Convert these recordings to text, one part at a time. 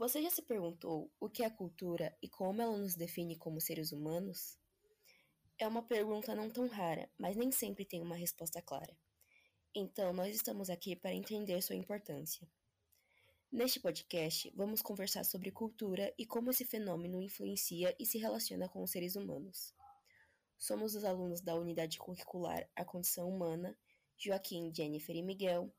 Você já se perguntou o que é cultura e como ela nos define como seres humanos? É uma pergunta não tão rara, mas nem sempre tem uma resposta clara. Então, nós estamos aqui para entender sua importância. Neste podcast, vamos conversar sobre cultura e como esse fenômeno influencia e se relaciona com os seres humanos. Somos os alunos da unidade curricular A Condição Humana, Joaquim, Jennifer e Miguel,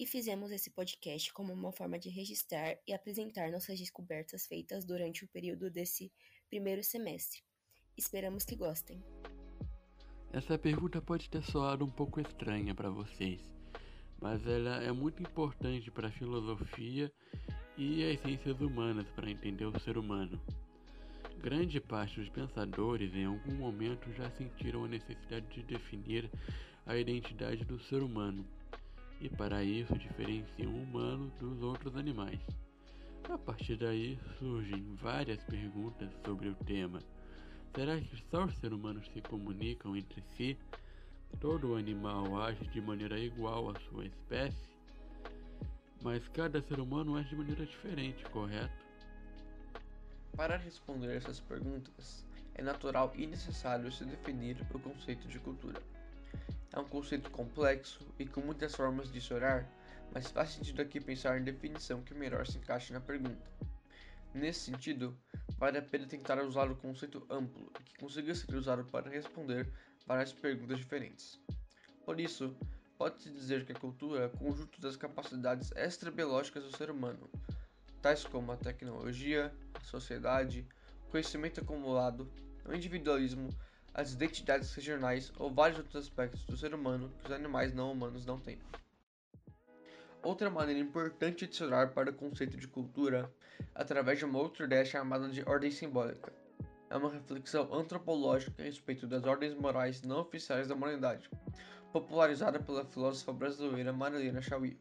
e fizemos esse podcast como uma forma de registrar e apresentar nossas descobertas feitas durante o período desse primeiro semestre. Esperamos que gostem. Essa pergunta pode ter soado um pouco estranha para vocês, mas ela é muito importante para a filosofia e as ciências humanas para entender o ser humano. Grande parte dos pensadores em algum momento já sentiram a necessidade de definir a identidade do ser humano e para isso diferenciam o humano dos outros animais. A partir daí surgem várias perguntas sobre o tema. Será que só os seres humanos se comunicam entre si? Todo animal age de maneira igual à sua espécie? Mas cada ser humano age de maneira diferente, correto? Para responder essas perguntas, é natural e necessário se definir o conceito de cultura. É um conceito complexo e com muitas formas de se orar, mas faz sentido aqui pensar em definição que melhor se encaixe na pergunta. Nesse sentido, vale a pena tentar usar o conceito amplo e que consiga ser usado para responder várias perguntas diferentes. Por isso, pode-se dizer que a cultura é o conjunto das capacidades extrabiológicas do ser humano, tais como a tecnologia, a sociedade, conhecimento acumulado, o individualismo, as identidades regionais ou vários outros aspectos do ser humano que os animais não humanos não têm. Outra maneira importante de se olhar para o conceito de cultura através de uma outra ideia chamada de ordem simbólica. É uma reflexão antropológica a respeito das ordens morais não oficiais da humanidade, popularizada pela filósofa brasileira Marilena Chauí.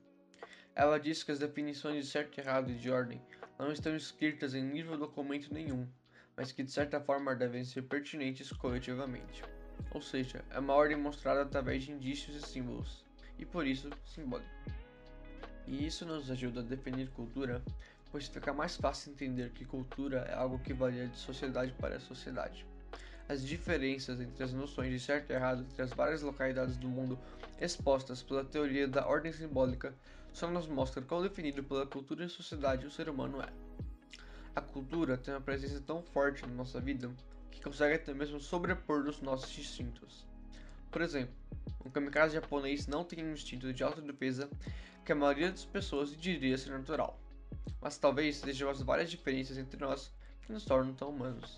Ela diz que as definições de certo e errado e de ordem não estão escritas em ou documento nenhum, mas que de certa forma devem ser pertinentes coletivamente. Ou seja, é uma ordem mostrada através de indícios e símbolos, e por isso simbólico. E isso nos ajuda a definir cultura, pois fica mais fácil entender que cultura é algo que varia de sociedade para sociedade. As diferenças entre as noções de certo e errado entre as várias localidades do mundo expostas pela teoria da ordem simbólica só nos mostra quão definido pela cultura e sociedade o ser humano é. A cultura tem uma presença tão forte na nossa vida que consegue até mesmo sobrepor os nossos instintos. Por exemplo, um kamikaze japonês não tem um instinto de autodefesa que a maioria das pessoas diria ser natural, mas talvez sejam as várias diferenças entre nós que nos tornam tão humanos.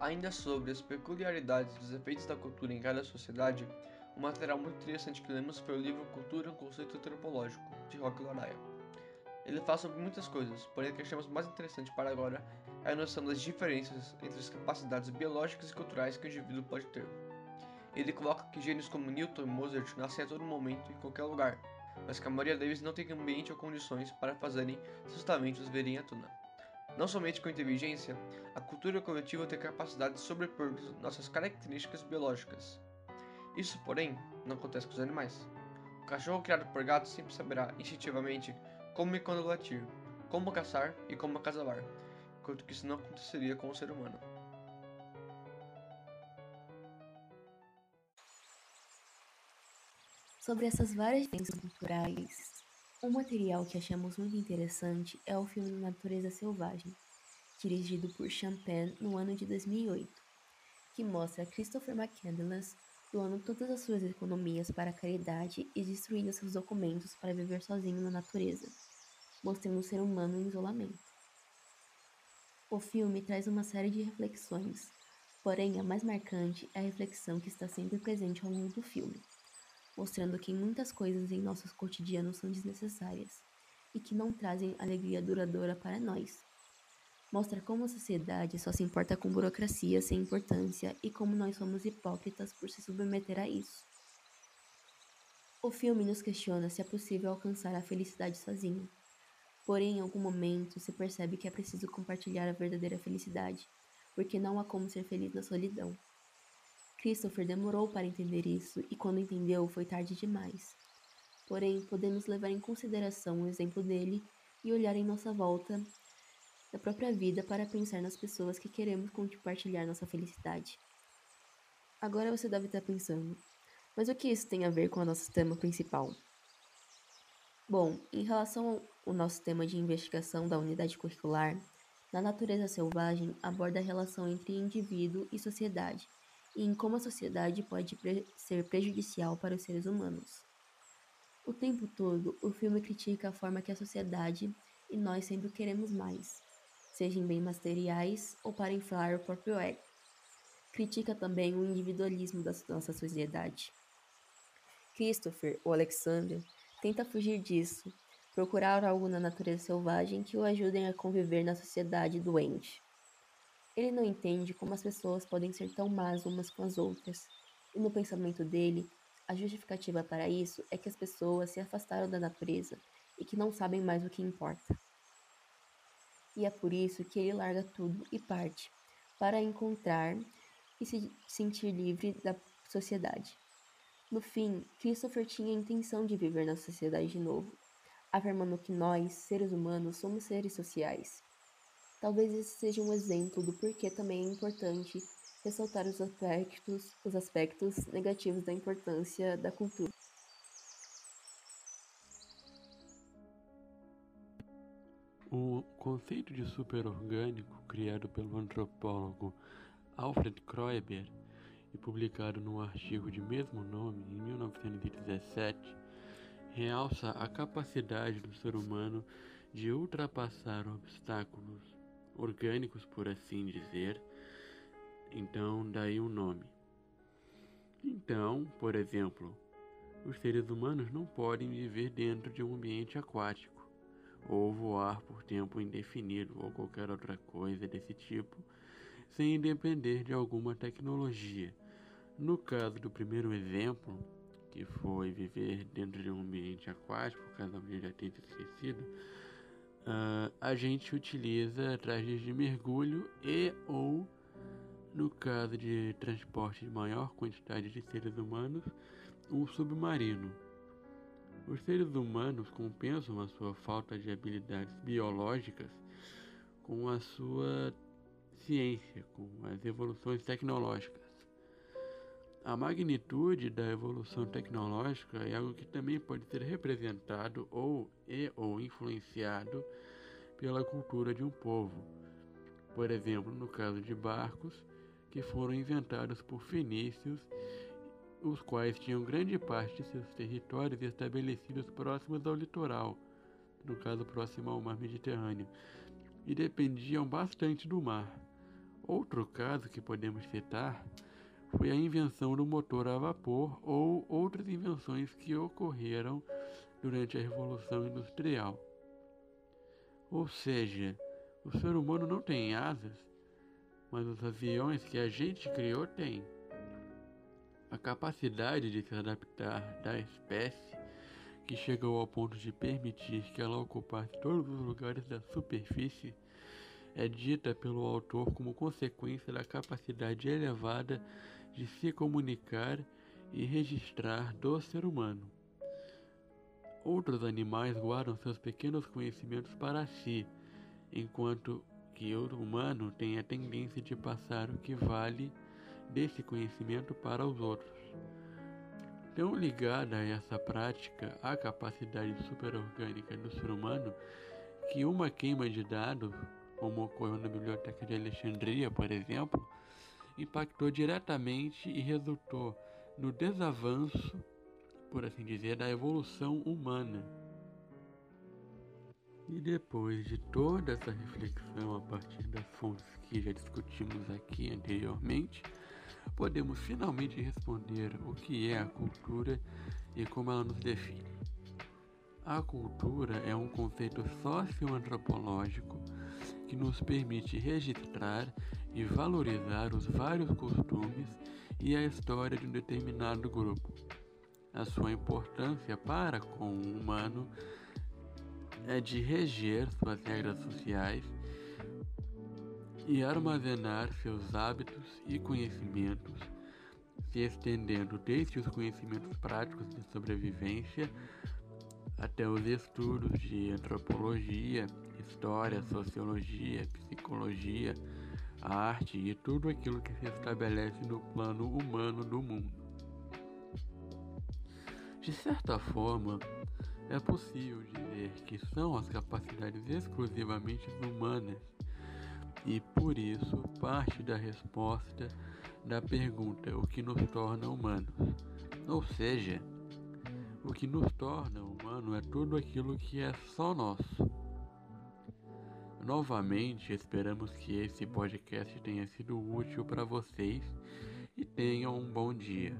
Ainda sobre as peculiaridades dos efeitos da cultura em cada sociedade, um material muito interessante que lemos foi o livro Cultura, um conceito antropológico, de Roque Laraia. Ele fala sobre muitas coisas, porém o que achamos mais interessante para agora é a noção das diferenças entre as capacidades biológicas e culturais que o indivíduo pode ter. Ele coloca que gênios como Newton e Mozart nascem a todo momento em qualquer lugar, mas que a maioria deles não tem ambiente ou condições para fazerem seus talentos virem à tona. Não somente com inteligência, a cultura coletiva tem capacidade de sobrepor nossas características biológicas. Isso, porém, não acontece com os animais. O cachorro criado por gato sempre saberá, instintivamente, como e quando latir, como caçar e como acasalar, enquanto que isso não aconteceria com o ser humano. Sobre essas várias diferenças culturais, um material que achamos muito interessante é o filme Natureza Selvagem, dirigido por Champagne no ano de 2008, que mostra Christopher McCandless doando todas as suas economias para a caridade e destruindo seus documentos para viver sozinho na natureza mostrando o ser humano em isolamento. O filme traz uma série de reflexões, porém a mais marcante é a reflexão que está sempre presente ao longo do filme, mostrando que muitas coisas em nossos cotidianos são desnecessárias e que não trazem alegria duradoura para nós. Mostra como a sociedade só se importa com burocracia sem importância e como nós somos hipócritas por se submeter a isso. O filme nos questiona se é possível alcançar a felicidade sozinho, Porém, em algum momento, se percebe que é preciso compartilhar a verdadeira felicidade, porque não há como ser feliz na solidão. Christopher demorou para entender isso e, quando entendeu, foi tarde demais. Porém, podemos levar em consideração o exemplo dele e olhar em nossa volta da própria vida para pensar nas pessoas que queremos compartilhar nossa felicidade. Agora você deve estar pensando, mas o que isso tem a ver com o nosso tema principal? Bom, em relação ao nosso tema de investigação da unidade curricular, na natureza selvagem aborda a relação entre indivíduo e sociedade e em como a sociedade pode pre ser prejudicial para os seres humanos. O tempo todo, o filme critica a forma que a sociedade e nós sempre queremos mais, seja em bens materiais ou para inflar o próprio ego. Critica também o individualismo da nossa sociedade. Christopher, ou Alexander, tenta fugir disso, procurar algo na natureza selvagem que o ajudem a conviver na sociedade doente. Ele não entende como as pessoas podem ser tão más umas com as outras, e no pensamento dele, a justificativa para isso é que as pessoas se afastaram da natureza e que não sabem mais o que importa. E é por isso que ele larga tudo e parte, para encontrar e se sentir livre da sociedade. No fim, Christopher tinha a intenção de viver na sociedade de novo, afirmando que nós, seres humanos, somos seres sociais. Talvez esse seja um exemplo do porquê também é importante ressaltar os aspectos, os aspectos negativos da importância da cultura. O conceito de superorgânico, criado pelo antropólogo Alfred Kroeber e publicado num artigo de mesmo nome em 1917, realça a capacidade do ser humano de ultrapassar obstáculos orgânicos, por assim dizer, então daí o nome. Então, por exemplo, os seres humanos não podem viver dentro de um ambiente aquático, ou voar por tempo indefinido, ou qualquer outra coisa desse tipo, sem depender de alguma tecnologia. No caso do primeiro exemplo, que foi viver dentro de um ambiente aquático, caso alguém já tenha esquecido, uh, a gente utiliza trajes de mergulho e ou, no caso de transporte de maior quantidade de seres humanos, um submarino. Os seres humanos compensam a sua falta de habilidades biológicas com a sua ciência, com as evoluções tecnológicas. A magnitude da evolução tecnológica é algo que também pode ser representado ou e ou influenciado pela cultura de um povo. Por exemplo, no caso de barcos que foram inventados por fenícios, os quais tinham grande parte de seus territórios estabelecidos próximos ao litoral, no caso próximo ao mar Mediterrâneo, e dependiam bastante do mar. Outro caso que podemos citar foi a invenção do motor a vapor ou outras invenções que ocorreram durante a Revolução Industrial. Ou seja, o ser humano não tem asas, mas os aviões que a gente criou têm. A capacidade de se adaptar da espécie que chegou ao ponto de permitir que ela ocupasse todos os lugares da superfície é dita pelo autor como consequência da capacidade elevada de se comunicar e registrar do ser humano. Outros animais guardam seus pequenos conhecimentos para si, enquanto que o humano tem a tendência de passar o que vale desse conhecimento para os outros. Tão ligada a essa prática a capacidade superorgânica do ser humano que uma queima de dados, como ocorreu na Biblioteca de Alexandria, por exemplo, impactou diretamente e resultou no desavanço, por assim dizer, da evolução humana. E depois de toda essa reflexão a partir das fontes que já discutimos aqui anteriormente, podemos finalmente responder o que é a cultura e como ela nos define. A cultura é um conceito socioantropológico que nos permite registrar e valorizar os vários costumes e a história de um determinado grupo. A sua importância para com o humano é de reger suas regras sociais e armazenar seus hábitos e conhecimentos, se estendendo desde os conhecimentos práticos de sobrevivência até os estudos de antropologia, história, sociologia, psicologia, arte e tudo aquilo que se estabelece no plano humano do mundo. De certa forma, é possível dizer que são as capacidades exclusivamente humanas e, por isso, parte da resposta da pergunta o que nos torna humanos. Ou seja, o que nos torna humano é tudo aquilo que é só nosso. Novamente, esperamos que esse podcast tenha sido útil para vocês e tenham um bom dia.